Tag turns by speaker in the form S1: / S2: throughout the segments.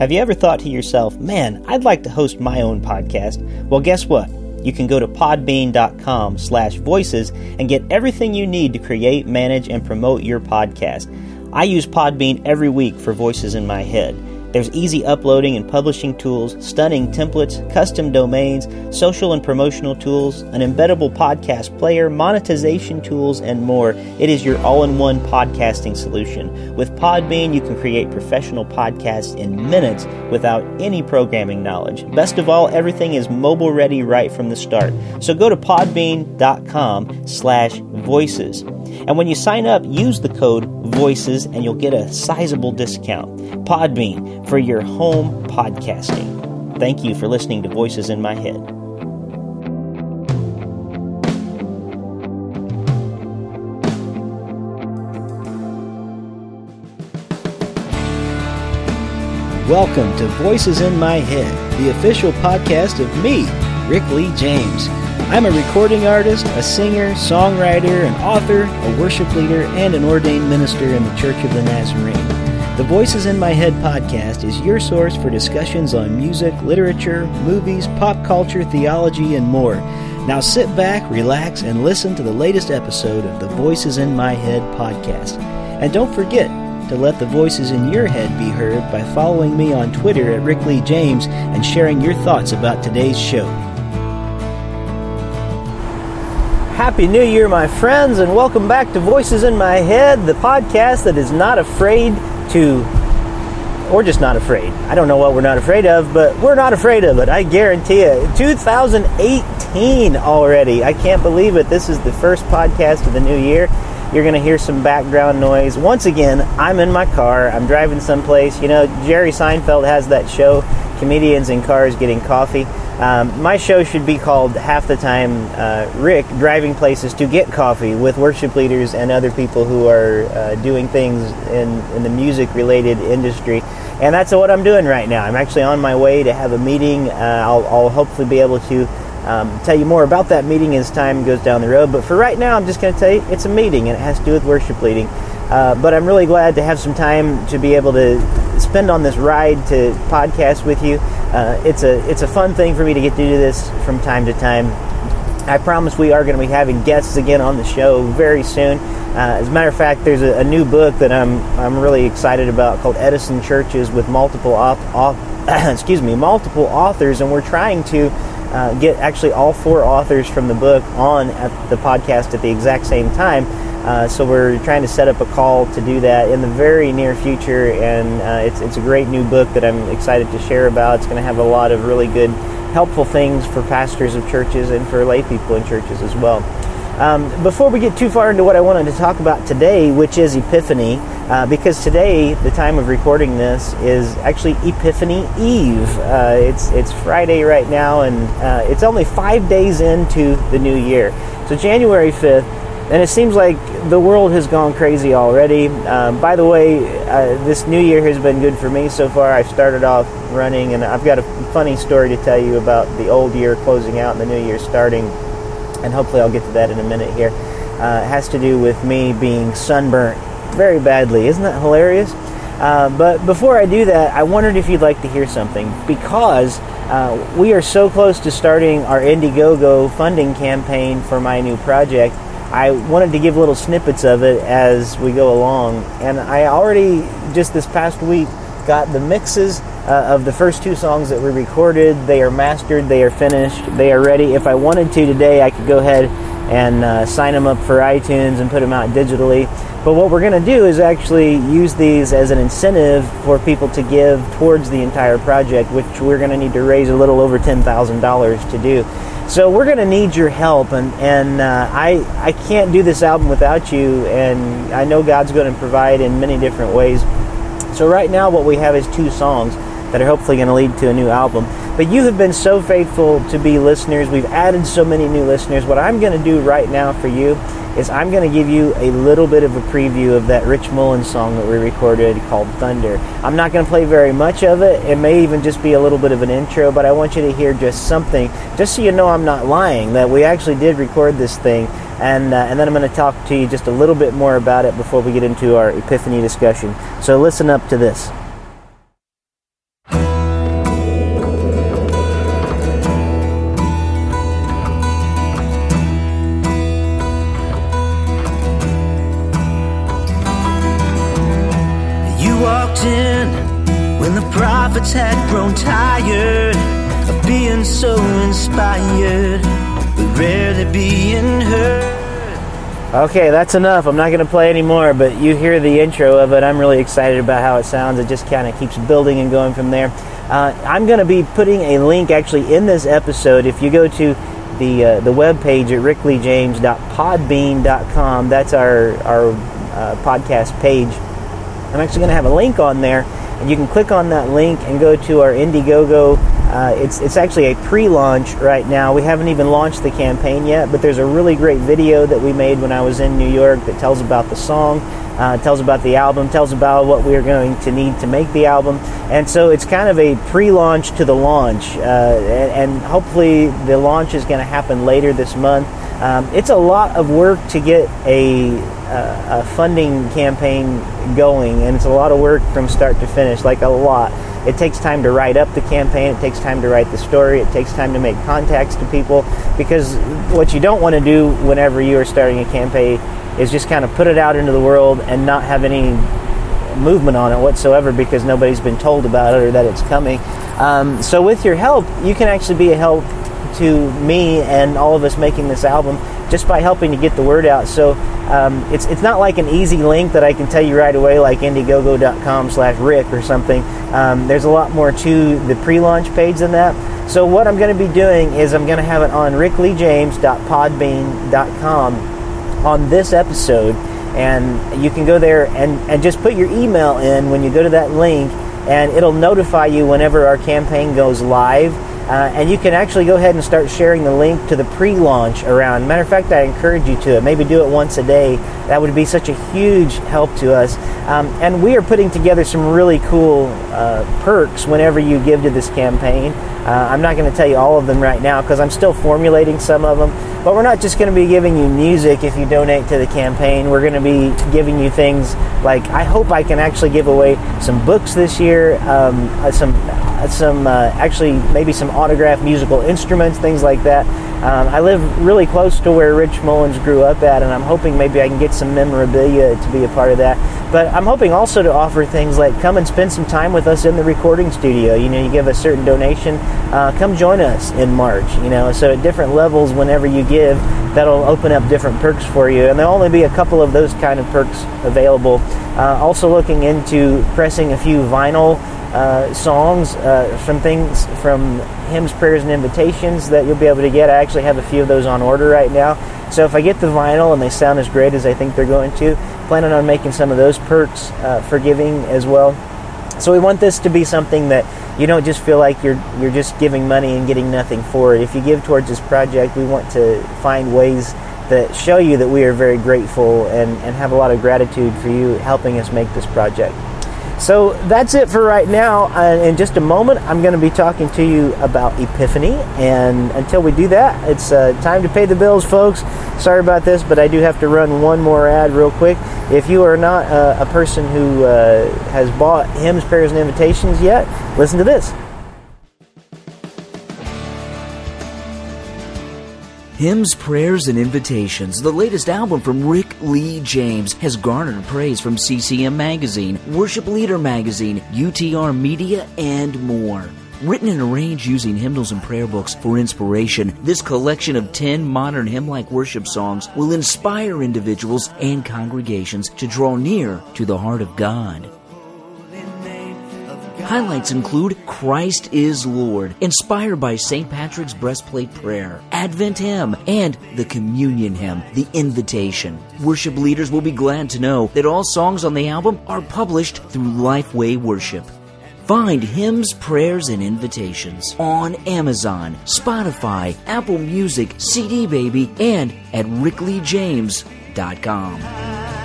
S1: Have you ever thought to yourself, man, I'd like to host my own podcast? Well, guess what? You can go to podbean.com slash voices and get everything you need to create, manage, and promote your podcast. I use Podbean every week for Voices in My Head. There's easy uploading and publishing tools, stunning templates, custom domains, social and promotional tools, an embeddable podcast player, monetization tools, and more. It is your all in one podcasting solution. With Podbean, you can create professional podcasts in minutes without any programming knowledge. Best of all, everything is mobile ready right from the start. So go to podbean.com slash voices. And when you sign up, use the code VOICES and you'll get a sizable discount. Podbean for your home podcasting. Thank you for listening to Voices in My Head. Welcome to Voices in My Head, the official podcast of me, Rick Lee James. I'm a recording artist, a singer, songwriter, an author, a worship leader, and an ordained minister in the Church of the Nazarene. The Voices in My Head podcast is your source for discussions on music, literature, movies, pop culture, theology, and more. Now sit back, relax, and listen to the latest episode of the Voices in My Head podcast. And don't forget to let the voices in your head be heard by following me on Twitter at Rick Lee James and sharing your thoughts about today's show. Happy New Year, my friends, and welcome back to Voices in My Head, the podcast that is not afraid to, or just not afraid. I don't know what we're not afraid of, but we're not afraid of it. I guarantee it. 2018 already. I can't believe it. This is the first podcast of the new year. You're going to hear some background noise. Once again, I'm in my car. I'm driving someplace. You know, Jerry Seinfeld has that show, Comedians in Cars Getting Coffee. Um, my show should be called half the time uh, Rick driving places to get coffee with worship leaders and other people who are uh, doing things in, in the music related industry. And that's what I'm doing right now. I'm actually on my way to have a meeting. Uh, I'll, I'll, hopefully be able to um, tell you more about that meeting as time goes down the road. But for right now, I'm just going to tell you it's a meeting and it has to do with worship leading. Uh, but I'm really glad to have some time to be able to spend on this ride to podcast with you. Uh, it's a it's a fun thing for me to get to do this from time to time. I promise we are going to be having guests again on the show very soon. Uh, as a matter of fact, there's a, a, new book that I'm I'm really excited about called Edison Churches with multiple excuse me multiple authors, and we're trying to uh, get actually all four authors from the book on at the podcast at the exact same time. Uh, so we're trying to set up a call to do that in the very near future, and uh, it's, it's a great new book that I'm excited to share about. It's going to have a lot of really good, helpful things for pastors of churches and for lay people in churches as well. Um, before we get too far into what I wanted to talk about today, which is Epiphany, uh, because today, the time of recording this, is actually Epiphany Eve. Uh, it's it's Friday right now, and uh, it's only five days into the new year. So January fifth and it seems like the world has gone crazy already. Um, by the way, uh, this new year has been good for me so far. I've started off running, and I've got a funny story to tell you about the old year closing out and the new year starting, and hopefully I'll get to that in a minute here. Uh, it has to do with me being sunburnt very badly. Isn't that hilarious? Uh, but before I do that, I wondered if you'd like to hear something because uh, we are so close to starting our Indiegogo funding campaign for my new project I wanted to give little snippets of it as we go along. And I already, just this past week, got the mixes uh, of the first two songs that we recorded. They are mastered, they are finished, they are ready. If I wanted to today, I could go ahead and uh, sign them up for iTunes and put them out digitally. But what we're going to do is actually use these as an incentive for people to give towards the entire project, which we're going to need to raise a little over $10,000 to do. So we're going to need your help, and and uh, I I can't do this album without you, and I know God's going to provide in many different ways. So right now, what we have is two songs that are hopefully going to lead to a new album. But you have been so faithful to be listeners. We've added so many new listeners. What I'm going to do right now for you is I'm going to give you a little bit of a preview of that Rich Mullins song that we recorded called Thunder. I'm not going to play very much of it. It may even just be a little bit of an intro, but I want you to hear just something, just so you know I'm not lying, that we actually did record this thing. And, uh, and then I'm going to talk to you just a little bit more about it before we get into our Epiphany discussion. So listen up to this.
S2: Prophets had grown tired of being so inspired, but rarely being heard.
S1: Okay, that's enough. I'm not going to play anymore, but you hear the intro of it. I'm really excited about how it sounds. It just kind of keeps building and going from there. Uh, I'm going to be putting a link actually in this episode. If you go to the uh, the web page at rickleejames.podbean.com, that's our our uh, podcast page. I'm actually going to have a link on there, and you can click on that link and go to our Indiegogo uh, it's, it's actually a pre launch right now. We haven't even launched the campaign yet, but there's a really great video that we made when I was in New York that tells about the song, uh, tells about the album, tells about what we're going to need to make the album. And so it's kind of a pre launch to the launch. Uh, and, and, hopefully the launch is going to happen later this month. Um, it's a lot of work to get a, a funding campaign going, and it's a lot of work from start to finish, like a lot. It takes time to write up the campaign, it takes time to write the story, it takes time to make contacts to people because what you don't want to do whenever you are starting a campaign is just kind of put it out into the world and not have any movement on it whatsoever because nobody's been told about it or that it's coming. Um, so, with your help, you can actually be a help to me and all of us making this album just by helping to get the word out. So um, it's it's not like an easy link that I can tell you right away, like Indiegogo.com/rick or something. Um, there's a lot more to the pre-launch page than that. So what I'm going to be doing is I'm going to have it on rickleejames.podbean.com on this episode, and you can go there and and just put your email in when you go to that link, and it'll notify you whenever our campaign goes live uh, and you can actually go ahead and start sharing the link to the pre-launch around. Matter of fact, I encourage you to. Maybe do it once a day. That would be such a huge help to us. Um, and we are putting together some really cool uh, perks whenever you give to this campaign. Uh, I'm not going to tell you all of them right now because I'm still formulating some of them. But we're not just going to be giving you music if you donate to the campaign. We're going to be giving you things like I hope I can actually give away some books this year, um, uh, some some uh, actually maybe some autographed musical instruments, things like that. Um, I live really close to where Rich Mullins grew up at, and I'm hoping maybe I can get some memorabilia to be a part of that. But I'm hoping also to offer things like come and spend some time with us in the recording studio. You know, you give a certain donation, uh, come join us in March. You know, so at different levels, whenever you give, that'll open up different perks for you, and there'll only be a couple of those kind of perks available. Uh, also, looking into pressing a few vinyl uh, songs, uh, some things from hymns, prayers, and invitations that you'll be able to get. I actually have a few of those on order right now. So if I get the vinyl and they sound as great as I think they're going to, planning on making some of those perks uh, for giving as well. So we want this to be something that you don't just feel like you're you're just giving money and getting nothing for it. If you give towards this project, we want to find ways that show you that we are very grateful and, and have a lot of gratitude for you helping us make this project. So that's it for right now. Uh, in just a moment, I'm going to be talking to you about Epiphany. And until we do that, it's uh, time to pay the bills, folks. Sorry about this, but I do have to run one more ad real quick. If you are not uh, a person who uh, has bought hymns, prayers, and invitations yet, listen to this.
S3: Hymns, Prayers, and Invitations, the latest album from Rick Lee James, has garnered praise from CCM Magazine, Worship Leader Magazine, UTR Media, and more. Written and arranged using hymnals and prayer books for inspiration, this collection of 10 modern hymn like worship songs will inspire individuals and congregations to draw near to the heart of God. Highlights include Christ is Lord, inspired by St. Patrick's breastplate prayer, Advent hymn, and the communion hymn, the invitation. Worship leaders will be glad to know that all songs on the album are published through Lifeway Worship. Find hymns, prayers, and invitations on Amazon, Spotify, Apple Music, CD Baby, and at rickleejames.com.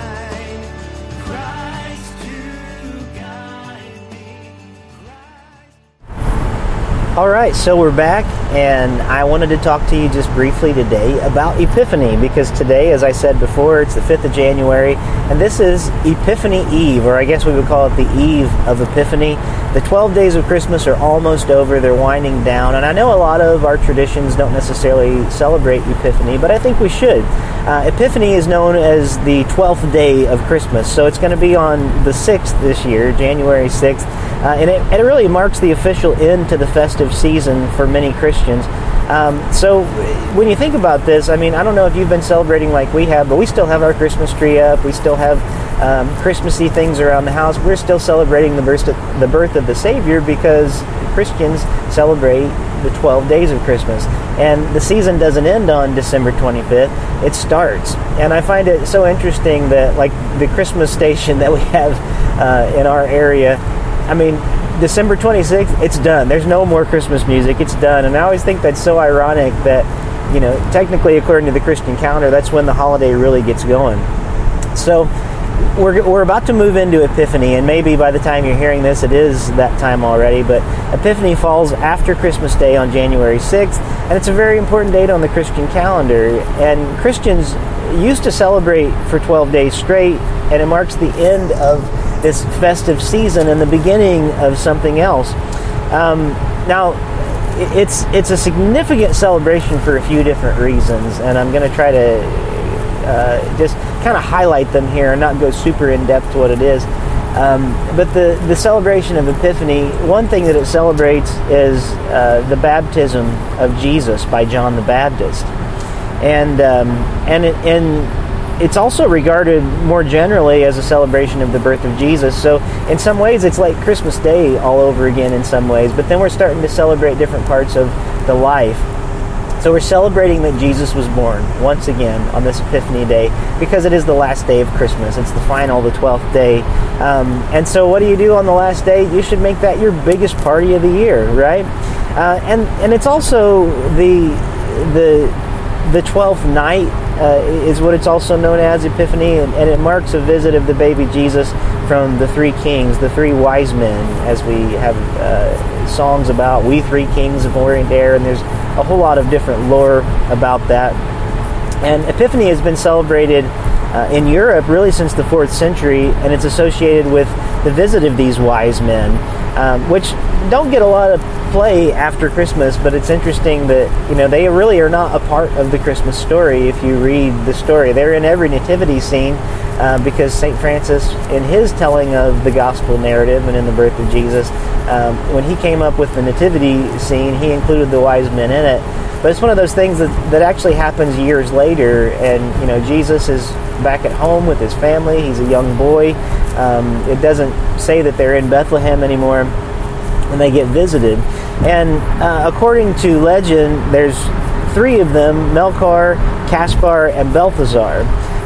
S1: All right, so we're back, and I wanted to talk to you just briefly today about Epiphany because today, as I said before, it's the 5th of January, and this is Epiphany Eve, or I guess we would call it the Eve of Epiphany. The 12 days of Christmas are almost over, they're winding down, and I know a lot of our traditions don't necessarily celebrate Epiphany, but I think we should. Uh, Epiphany is known as the 12th day of Christmas, so it's going to be on the 6th this year, January 6th, uh, and it, it, really marks the official end to the festive season for many Christians. Um, so when you think about this, I mean, I don't know if you've been celebrating like we have, but we still have our Christmas tree up. We still have um, Christmassy things around the house. We're still celebrating the birth, of, the birth of the Savior because Christians celebrate the 12 days of Christmas. And the season doesn't end on December 25th, it starts. And I find it so interesting that, like, the Christmas station that we have uh, in our area, I mean, December 26th, it's done. There's no more Christmas music, it's done. And I always think that's so ironic that, you know, technically, according to the Christian calendar, that's when the holiday really gets going. So, we're, we're about to move into Epiphany, and maybe by the time you're hearing this, it is that time already. But Epiphany falls after Christmas Day on January 6th, and it's a very important date on the Christian calendar. And Christians used to celebrate for 12 days straight, and it marks the end of this festive season and the beginning of something else. Um, now, it's it's a significant celebration for a few different reasons, and I'm going to try to uh, just kind of highlight them here and not go super in depth to what it is. Um, but the, the celebration of Epiphany, one thing that it celebrates is uh, the baptism of Jesus by John the Baptist. And, um, and, it, and it's also regarded more generally as a celebration of the birth of Jesus. So, in some ways, it's like Christmas Day all over again, in some ways. But then we're starting to celebrate different parts of the life so we're celebrating that Jesus was born once again on this Epiphany Day because it is the last day of Christmas. It's the final, the 12th day. Um, and so what do you do on the last day? You should make that your biggest party of the year, right? Uh, and, and it's also the, the, the 12th night uh, is what it's also known as Epiphany, and, and, it marks a visit of the baby Jesus from the three kings, the three wise men, as we have uh, songs about. We three kings of Orient Are, and there's a whole lot of different lore about that. And Epiphany has been celebrated uh, in Europe really since the fourth century, and it's associated with the visit of these wise men, um, which don't get a lot of play after Christmas. But it's interesting that you know they really are not a part of the Christmas story. If you read the story, they're in every nativity scene uh, because Saint Francis, in his telling of the gospel narrative and in the birth of Jesus, um, when he came up with the nativity scene, he included the wise men in it. But it's one of those things that, that actually happens years later, and you know Jesus is back at home with his family. He's a young boy. Um, it doesn't say that they're in Bethlehem anymore, and they get visited. And uh, according to legend, there's three of them: Melchior, Caspar, and Balthazar.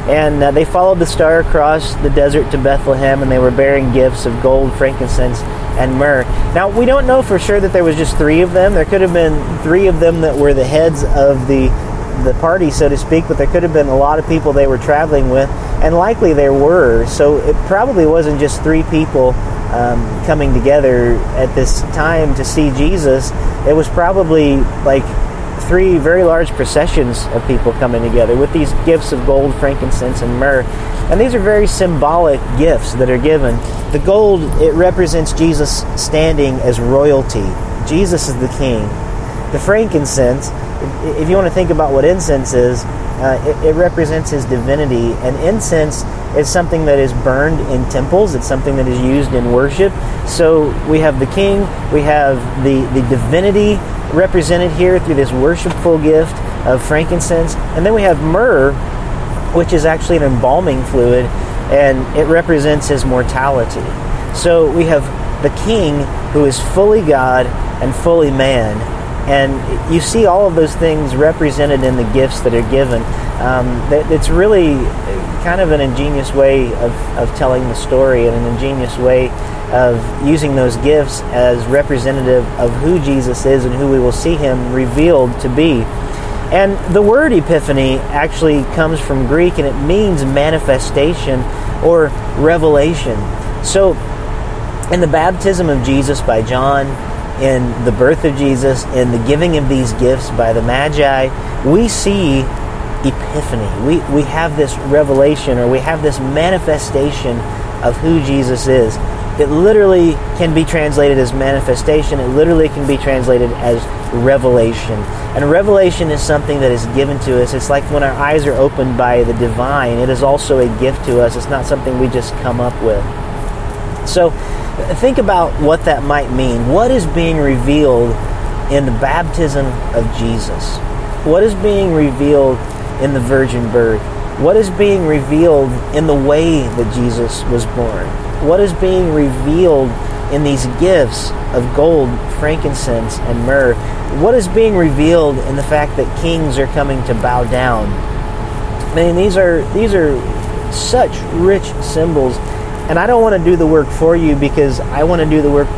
S1: And uh, they followed the star across the desert to Bethlehem, and they were bearing gifts of gold, frankincense, and myrrh. Now, we don't know for sure that there was just three of them. There could have been three of them that were the heads of the the party, so to speak, but there could have been a lot of people they were traveling with, and likely there were. So it probably wasn't just three people um, coming together at this time to see Jesus. It was probably like three very large processions of people coming together with these gifts of gold, frankincense, and myrrh. And these are very symbolic gifts that are given. The gold, it represents Jesus standing as royalty. Jesus is the king. The frankincense, if you want to think about what incense is, uh, it, it, represents his divinity. And incense is something that is burned in temples. It's something that is used in worship. So we have the king, we have the, the divinity represented here through this worshipful gift of frankincense. And then we have myrrh, which is actually an embalming fluid, and it represents his mortality. So we have the king who is fully God and fully man. And you see all of those things represented in the gifts that are given. Um, it's really kind of an ingenious way of, of telling the story and an ingenious way of using those gifts as representative of who Jesus is and who we will see him revealed to be. And the word epiphany actually comes from Greek and it means manifestation or revelation. So, in the baptism of Jesus by John, in the birth of Jesus, in the giving of these gifts by the Magi, we see epiphany. We, we have this revelation or we have this manifestation of who Jesus is. it literally can be translated as manifestation. It literally can be translated as revelation. And revelation is something that is given to us. It's like when our eyes are opened by the divine, it is also a gift to us. It's not something we just come up with. So think about what that might mean. What is being revealed in the baptism of Jesus? What is being revealed in the virgin birth? What is being revealed in the way that Jesus was born? What is being revealed in these gifts of gold, frankincense, and myrrh? What is being revealed in the fact that kings are coming to bow down? I mean, these are these are such rich symbols, and I don't want to do the work for you because I want to do the work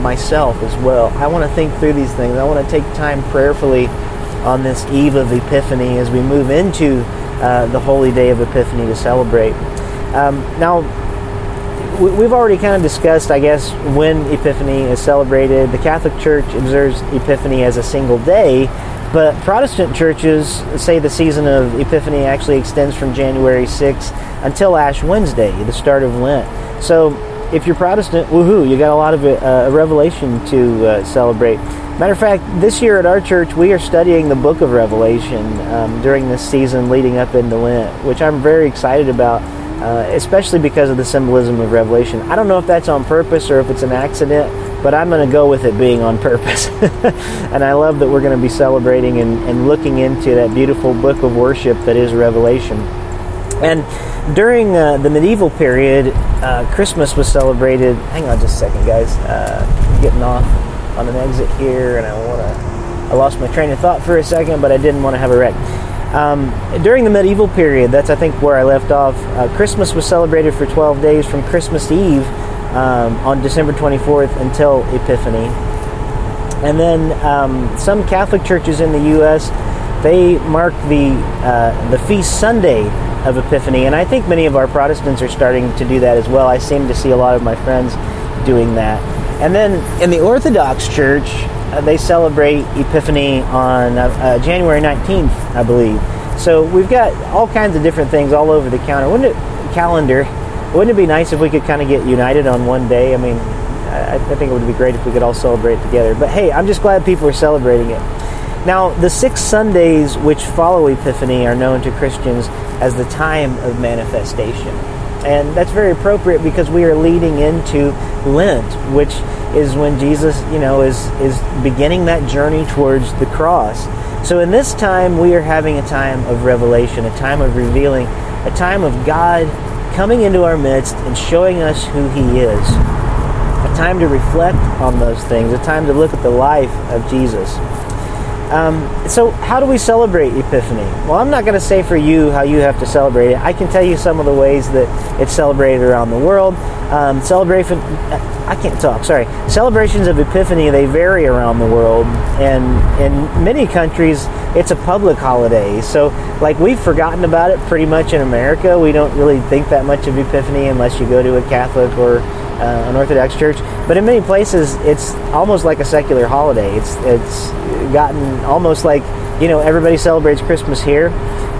S1: myself as well. I want to think through these things. I want to take time prayerfully on this eve of Epiphany as we move into uh, the holy day of Epiphany to celebrate. Um, now, we've already kind of discussed, I guess, when Epiphany is celebrated. The Catholic Church observes Epiphany as a single day, but Protestant churches say the season of Epiphany actually extends from January 6th until Ash Wednesday, the start of Lent. So, if you're Protestant, woohoo, you got a lot of uh, revelation to uh, celebrate. Matter of fact, this year at our church, we are studying the book of Revelation um, during this season leading up into Lent, which I'm very excited about uh, especially because of the symbolism of Revelation. I don't know if that's on purpose or if it's an accident, but I'm going to go with it being on purpose. and I love that we're going to be celebrating and, and looking into that beautiful book of worship that is Revelation. And during uh, the medieval period, uh, Christmas was celebrated. Hang on just a second, guys. Uh, getting off on an exit here, and I want to. I lost my train of thought for a second, but I didn't want to have a wreck. Um, during the medieval period, that's I think where I left off. Uh, Christmas was celebrated for 12 days from Christmas Eve um, on December 24th until Epiphany. And then um, some Catholic churches in the U.S. they mark the uh, the feast Sunday of Epiphany, and I think many of our Protestants are starting to do that as well. I seem to see a lot of my friends doing that. And then in the Orthodox Church, uh, they celebrate Epiphany on uh, uh, January 19th, I believe. So we've got all kinds of different things all over the counter. Wouldn't it, calendar? Wouldn't it be nice if we could kind of get united on one day? I mean, I, I think it would be great if we could all celebrate together. But hey, I'm just glad people are celebrating it. Now, the six Sundays which follow Epiphany are known to Christians as the time of manifestation. And that's very appropriate because we are leading into Lent, which is when Jesus, you know, is is beginning that journey towards the cross. So in this time we are having a time of revelation, a time of revealing, a time of God coming into our midst and showing us who he is. A time to reflect on those things, a time to look at the life of Jesus. Um, so, how do we celebrate Epiphany? Well, I'm not going to say for you how you have to celebrate it. I can tell you some of the ways that it's celebrated around the world. Um, celebration, I can't talk. Sorry. Celebrations of Epiphany they vary around the world, and in many countries it's a public holiday. So, like we've forgotten about it pretty much in America. We don't really think that much of Epiphany unless you go to a Catholic or uh, an Orthodox church. But in many places, it's almost like a secular holiday. It's it's gotten almost like you know everybody celebrates Christmas here.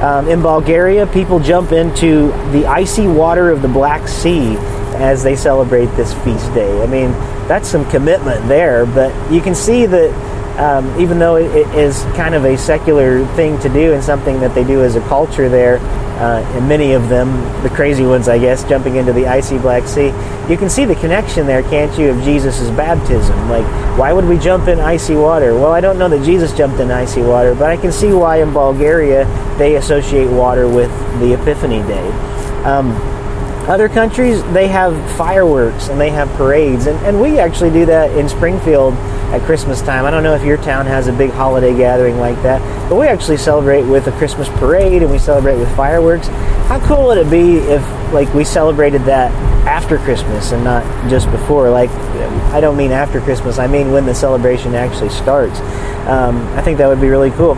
S1: Um, in Bulgaria, people jump into the icy water of the Black Sea as they celebrate this feast day. I mean, that's some commitment there. But you can see that. Um, even though it is kind of a secular thing to do and something that they do as a culture there, uh, and many of them, the crazy ones, I guess, jumping into the icy Black Sea. You can see the connection there, can't you, of Jesus' baptism? Like, why would we jump in icy water? Well, I don't know that Jesus jumped in icy water, but I can see why in Bulgaria they associate water with the Epiphany Day. Um, other countries, they have fireworks and they have parades, and, and we actually do that in Springfield at Christmas time. I don't know if your town has a big holiday gathering like that, but we actually celebrate with a Christmas parade and we celebrate with fireworks. How cool would it be if like we celebrated that after Christmas and not just before? Like, I don't mean after Christmas. I mean when the celebration actually starts. Um, I think that would be really cool.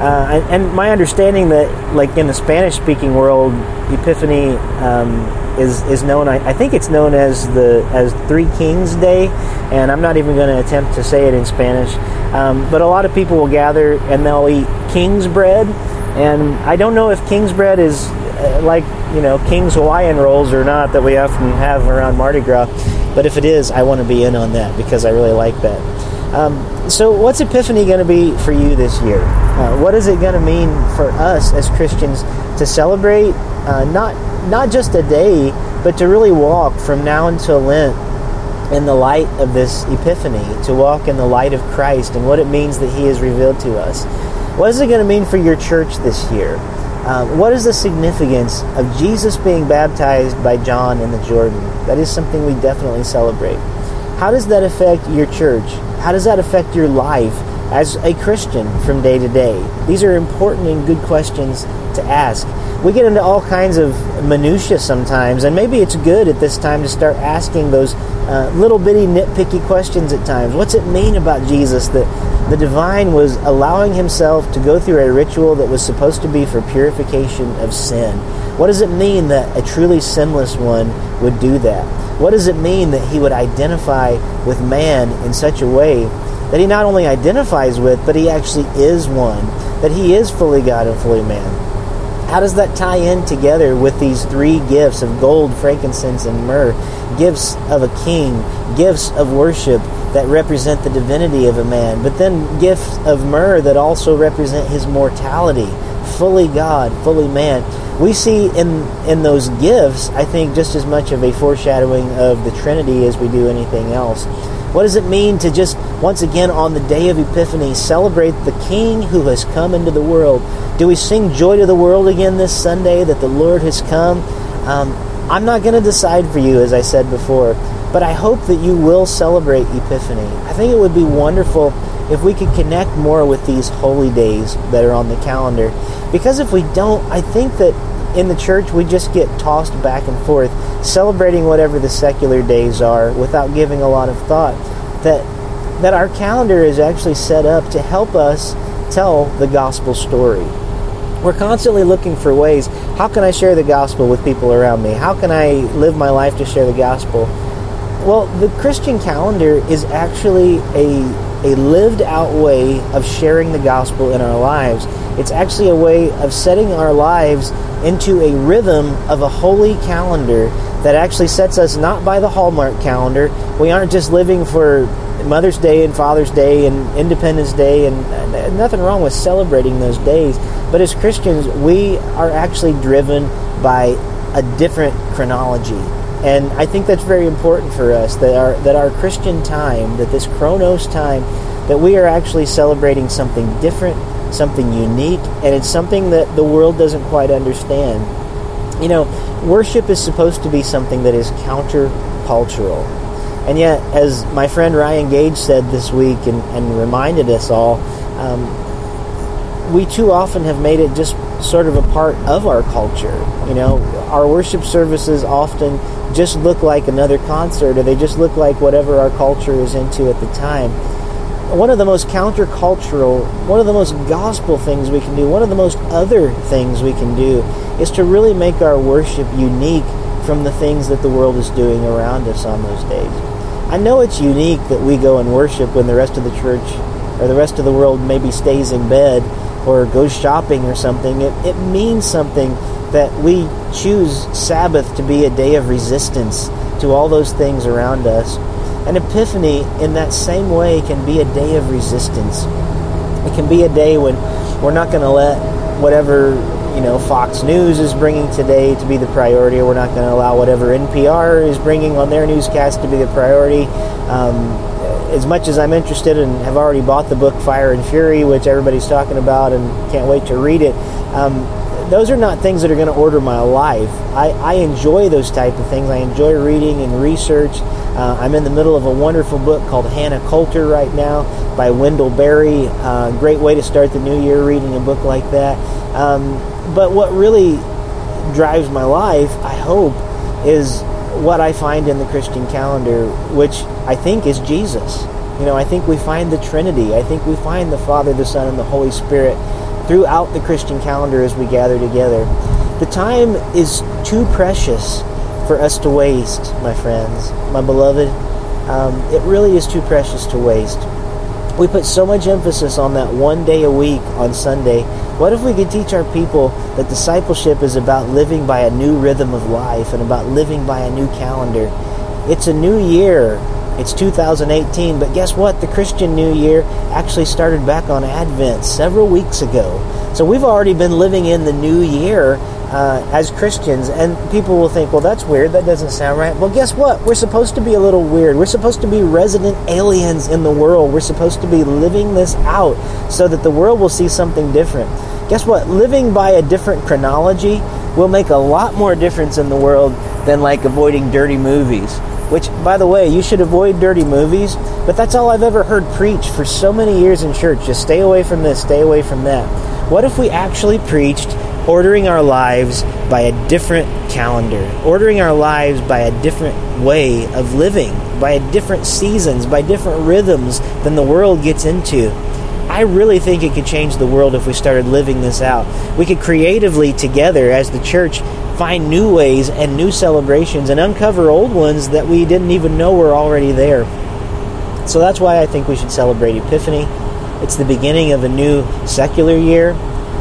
S1: Uh, and, and, my understanding that, like in the Spanish-speaking world, Epiphany um, is is known. I, I, think it's known as the as Three Kings Day, and I'm not even going to attempt to say it in Spanish. Um, but a lot of people will gather and they'll eat king's bread, and I don't know if king's bread is uh, like you know King's Hawaiian rolls or not that we often have around Mardi Gras. But if it is, I want to be in on that because I really like that. Um, so, what's Epiphany going to be for you this year? Uh, what is it going to mean for us as Christians to celebrate uh, not not just a day, but to really walk from now until Lent in the light of this Epiphany, to walk in the light of Christ and what it means that He has revealed to us? What is it going to mean for your church this year? Um, what is the significance of Jesus being baptized by John in the Jordan? That is something we definitely celebrate. How does that affect your church? How does that affect your life as a Christian from day to day? These are important and good questions to ask. We get into all kinds of minutiae sometimes, and maybe it's good at this time to start asking those uh, little bitty nitpicky questions at times. What's it mean about Jesus that the divine was allowing himself to go through a ritual that was supposed to be for purification of sin? What does it mean that a truly sinless one would do that? What does it mean that he would identify with man in such a way that he not only identifies with, but he actually is one? That he is fully God and fully man? How does that tie in together with these three gifts of gold, frankincense, and myrrh? Gifts of a king, gifts of worship that represent the divinity of a man, but then gifts of myrrh that also represent his mortality, fully God, fully man we see in in those gifts, I think, just as much of a foreshadowing of the Trinity as we do anything else. What does it mean to just once again on the day of Epiphany celebrate the King who has come into the world? Do we sing "Joy to the World" again this Sunday that the Lord has come? Um, I'm not going to decide for you, as I said before, but I hope that you will celebrate Epiphany. I think it would be wonderful if we could connect more with these holy days that are on the calendar. Because if we don't, I think that in the church we just get tossed back and forth, celebrating whatever the secular days are without giving a lot of thought. That that our calendar is actually set up to help us tell the gospel story. We're constantly looking for ways how can I share the gospel with people around me? How can I live my life to share the gospel? Well, the Christian calendar is actually a a lived out way of sharing the gospel in our lives. It's actually a way of setting our lives into a rhythm of a holy calendar that actually sets us not by the Hallmark calendar. We aren't just living for Mother's Day and Father's Day and Independence Day, and nothing wrong with celebrating those days. But as Christians, we are actually driven by a different chronology. And I think that's very important for us that our that our Christian time, that this Chronos time, that we are actually celebrating something different, something unique, and it's something that the world doesn't quite understand. You know, worship is supposed to be something that is countercultural. And yet, as my friend Ryan Gage said this week and, and reminded us all, um, we too often have made it just sort of a part of our culture. You know, our worship services often just look like another concert or they just look like whatever our culture is into at the time. One of the most countercultural, one of the most gospel things we can do, one of the most other things we can do is to really make our worship unique from the things that the world is doing around us on those days. I know it's unique that we go and worship when the rest of the church or the rest of the world maybe stays in bed or goes shopping or something. It, it means something that we choose Sabbath to be a day of resistance to all those things around us. And Epiphany, in that same way, can be a day of resistance. It can be a day when we're not going to let whatever you know Fox News is bringing today to be the priority. We're not going to allow whatever NPR is bringing on their newscast to be the priority. Um, as much as I'm interested and have already bought the book Fire and Fury, which everybody's talking about and can't wait to read it, um, those are not things that are going to order my life. I, I, enjoy those type of things. I enjoy reading and research. Uh, I'm in the middle of a wonderful book called Hannah Coulter right now by Wendell Berry. Uh, great way to start the new year reading a book like that. Um, but what really drives my life, I hope, is what I find in the Christian calendar, which I think is Jesus. You know, I think we find the Trinity. I think we find the Father, the Son, and the Holy Spirit throughout the Christian calendar as we gather together. The time is too precious for us to waste, my friends, my beloved. Um, it really is too precious to waste. We put so much emphasis on that one day a week on Sunday. What if we could teach our people that discipleship is about living by a new rhythm of life and about living by a new calendar? It's a new year. It's 2018, but guess what? The Christian New Year actually started back on Advent several weeks ago. So we've already been living in the new year uh, as Christians, and people will think, well, that's weird. That doesn't sound right. Well, guess what? We're supposed to be a little weird. We're supposed to be resident aliens in the world. We're supposed to be living this out so that the world will see something different. Guess what? Living by a different chronology will make a lot more difference in the world than like avoiding dirty movies. Which, by the way, you should avoid dirty movies, but that's all I've ever heard preached for so many years in church. Just stay away from this, stay away from that. What if we actually preached ordering our lives by a different calendar, ordering our lives by a different way of living, by different seasons, by different rhythms than the world gets into? I really think it could change the world if we started living this out. We could creatively, together as the church, find new ways and new celebrations and uncover old ones that we didn't even know were already there. So that's why I think we should celebrate Epiphany. It's the beginning of a new secular year.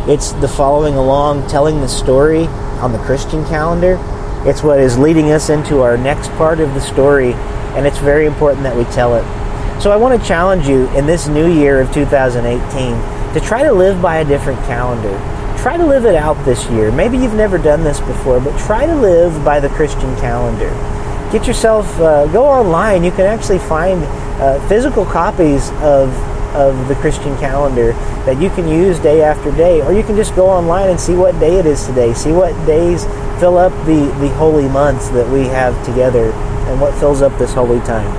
S1: It's the following along, telling the story on the Christian calendar. It's what is leading us into our next part of the story, and it's very important that we tell it. So I want to challenge you in this new year of 2018 to try to live by a different calendar try to live it out this year. Maybe you've never done this before, but try to live by the Christian calendar. Get yourself, uh, go online. You can actually find uh, physical copies of, of the Christian calendar that you can use day after day. Or you can just go online and see what day it is today. See what days fill up the, the holy months that we have together and what fills up this holy time.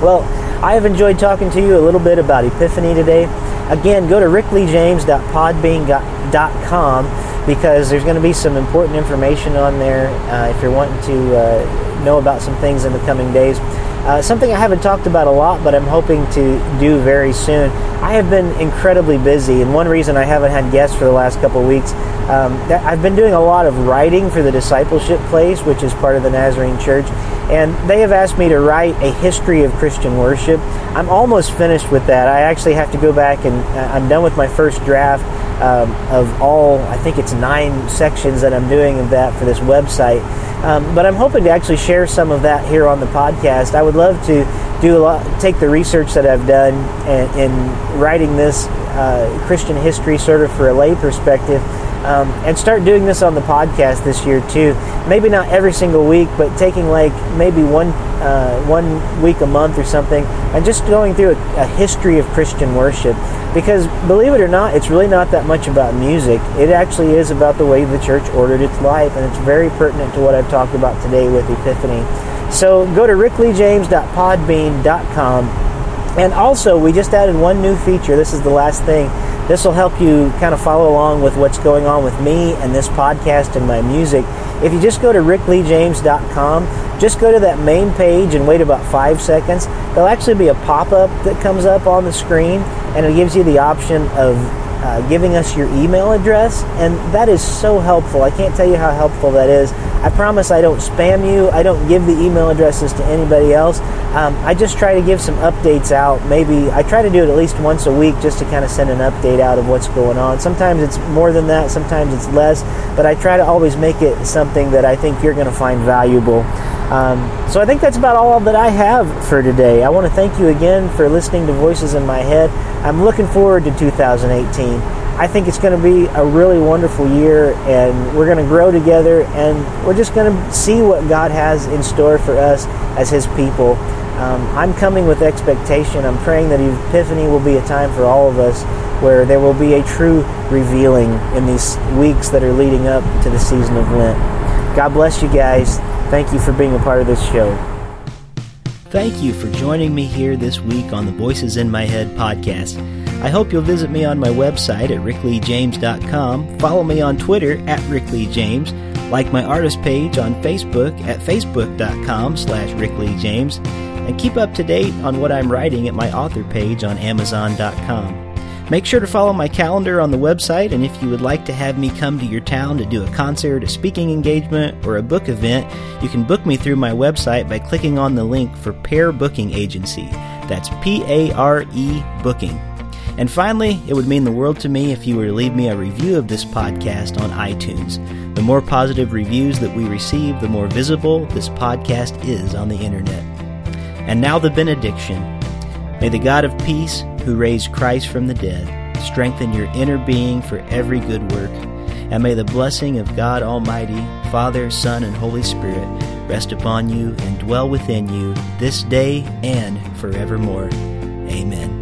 S1: Well, I have enjoyed talking to you a little bit about Epiphany today. Again, go to rickleejames.podbean.com because there's going to be some important information on there uh, if you're wanting to uh, know about some things in the coming days. Uh, something I haven't talked about a lot, but I'm hoping to do very soon. I have been incredibly busy, and one reason I haven't had guests for the last couple weeks, um, I've been doing a lot of writing for the Discipleship Place, which is part of the Nazarene Church, and they have asked me to write a history of Christian worship. I'm almost finished with that. I actually have to go back and uh, I'm done with my first draft um, of all, I think it's nine sections that I'm doing of that for this website. Um, but I'm hoping to actually share some of that here on the podcast. I would love to do a lot, take the research that I've done in, in writing this uh, Christian history sort of for a lay perspective um, and start doing this on the podcast this year too. Maybe not every single week, but taking like maybe one uh, one week a month or something, and just going through a, a, history of Christian worship. Because believe it or not, it's really not that much about music. It actually is about the way the church ordered its life, and it's very pertinent to what I've talked about today with Epiphany. So go to rickleejames.podbean.com. And also, we just added one new feature. This is the last thing this will help you kind of follow along with what's going on with me and this podcast and my music. If you just go to rickleejames.com, just go to that main page and wait about five seconds. There'll actually be a pop up that comes up on the screen, and it gives you the option of uh, giving us your email address, and that is so helpful. I can't tell you how helpful that is. I promise I don't spam you. I don't give the email addresses to anybody else. Um, I just try to give some updates out. Maybe I try to do it at least once a week just to kind of send an update out of what's going on. Sometimes it's more than that, sometimes it's less, but I try to always make it something that I think you're going to find valuable. Um, so I think that's about all that I have for today. I want to thank you again for listening to Voices in My Head. I'm looking forward to 2018. I think it's going to be a really wonderful year, and we're going to grow together, and we're just going to see what God has in store for us as His people. Um, I'm coming with expectation. I'm praying that Epiphany will be a time for all of us where there will be a true revealing in these weeks that are leading up to the season of Lent. God bless you guys. Thank you for being a part of this show.
S3: Thank you for joining me here this week on the Voices in My Head podcast. I hope you'll visit me on my website at rickleejames.com, follow me on Twitter at rickleejames, like my artist page on Facebook at facebook.com slash rickleejames, and keep up to date on what I'm writing at my author page on amazon.com. Make sure to follow my calendar on the website, and if you would like to have me come to your town to do a concert, a speaking engagement, or a book event, you can book me through my website by clicking on the link for Pare Booking Agency. That's P A R E Booking. And finally, it would mean the world to me if you were to leave me a review of this podcast on iTunes.
S1: The more positive reviews that we receive, the more visible this podcast is on the internet. And now the benediction. May the God of peace, who raised Christ from the dead, strengthen your inner being for every good work. And may the blessing of God Almighty, Father, Son, and Holy Spirit rest upon you and dwell within you this day and forevermore. Amen.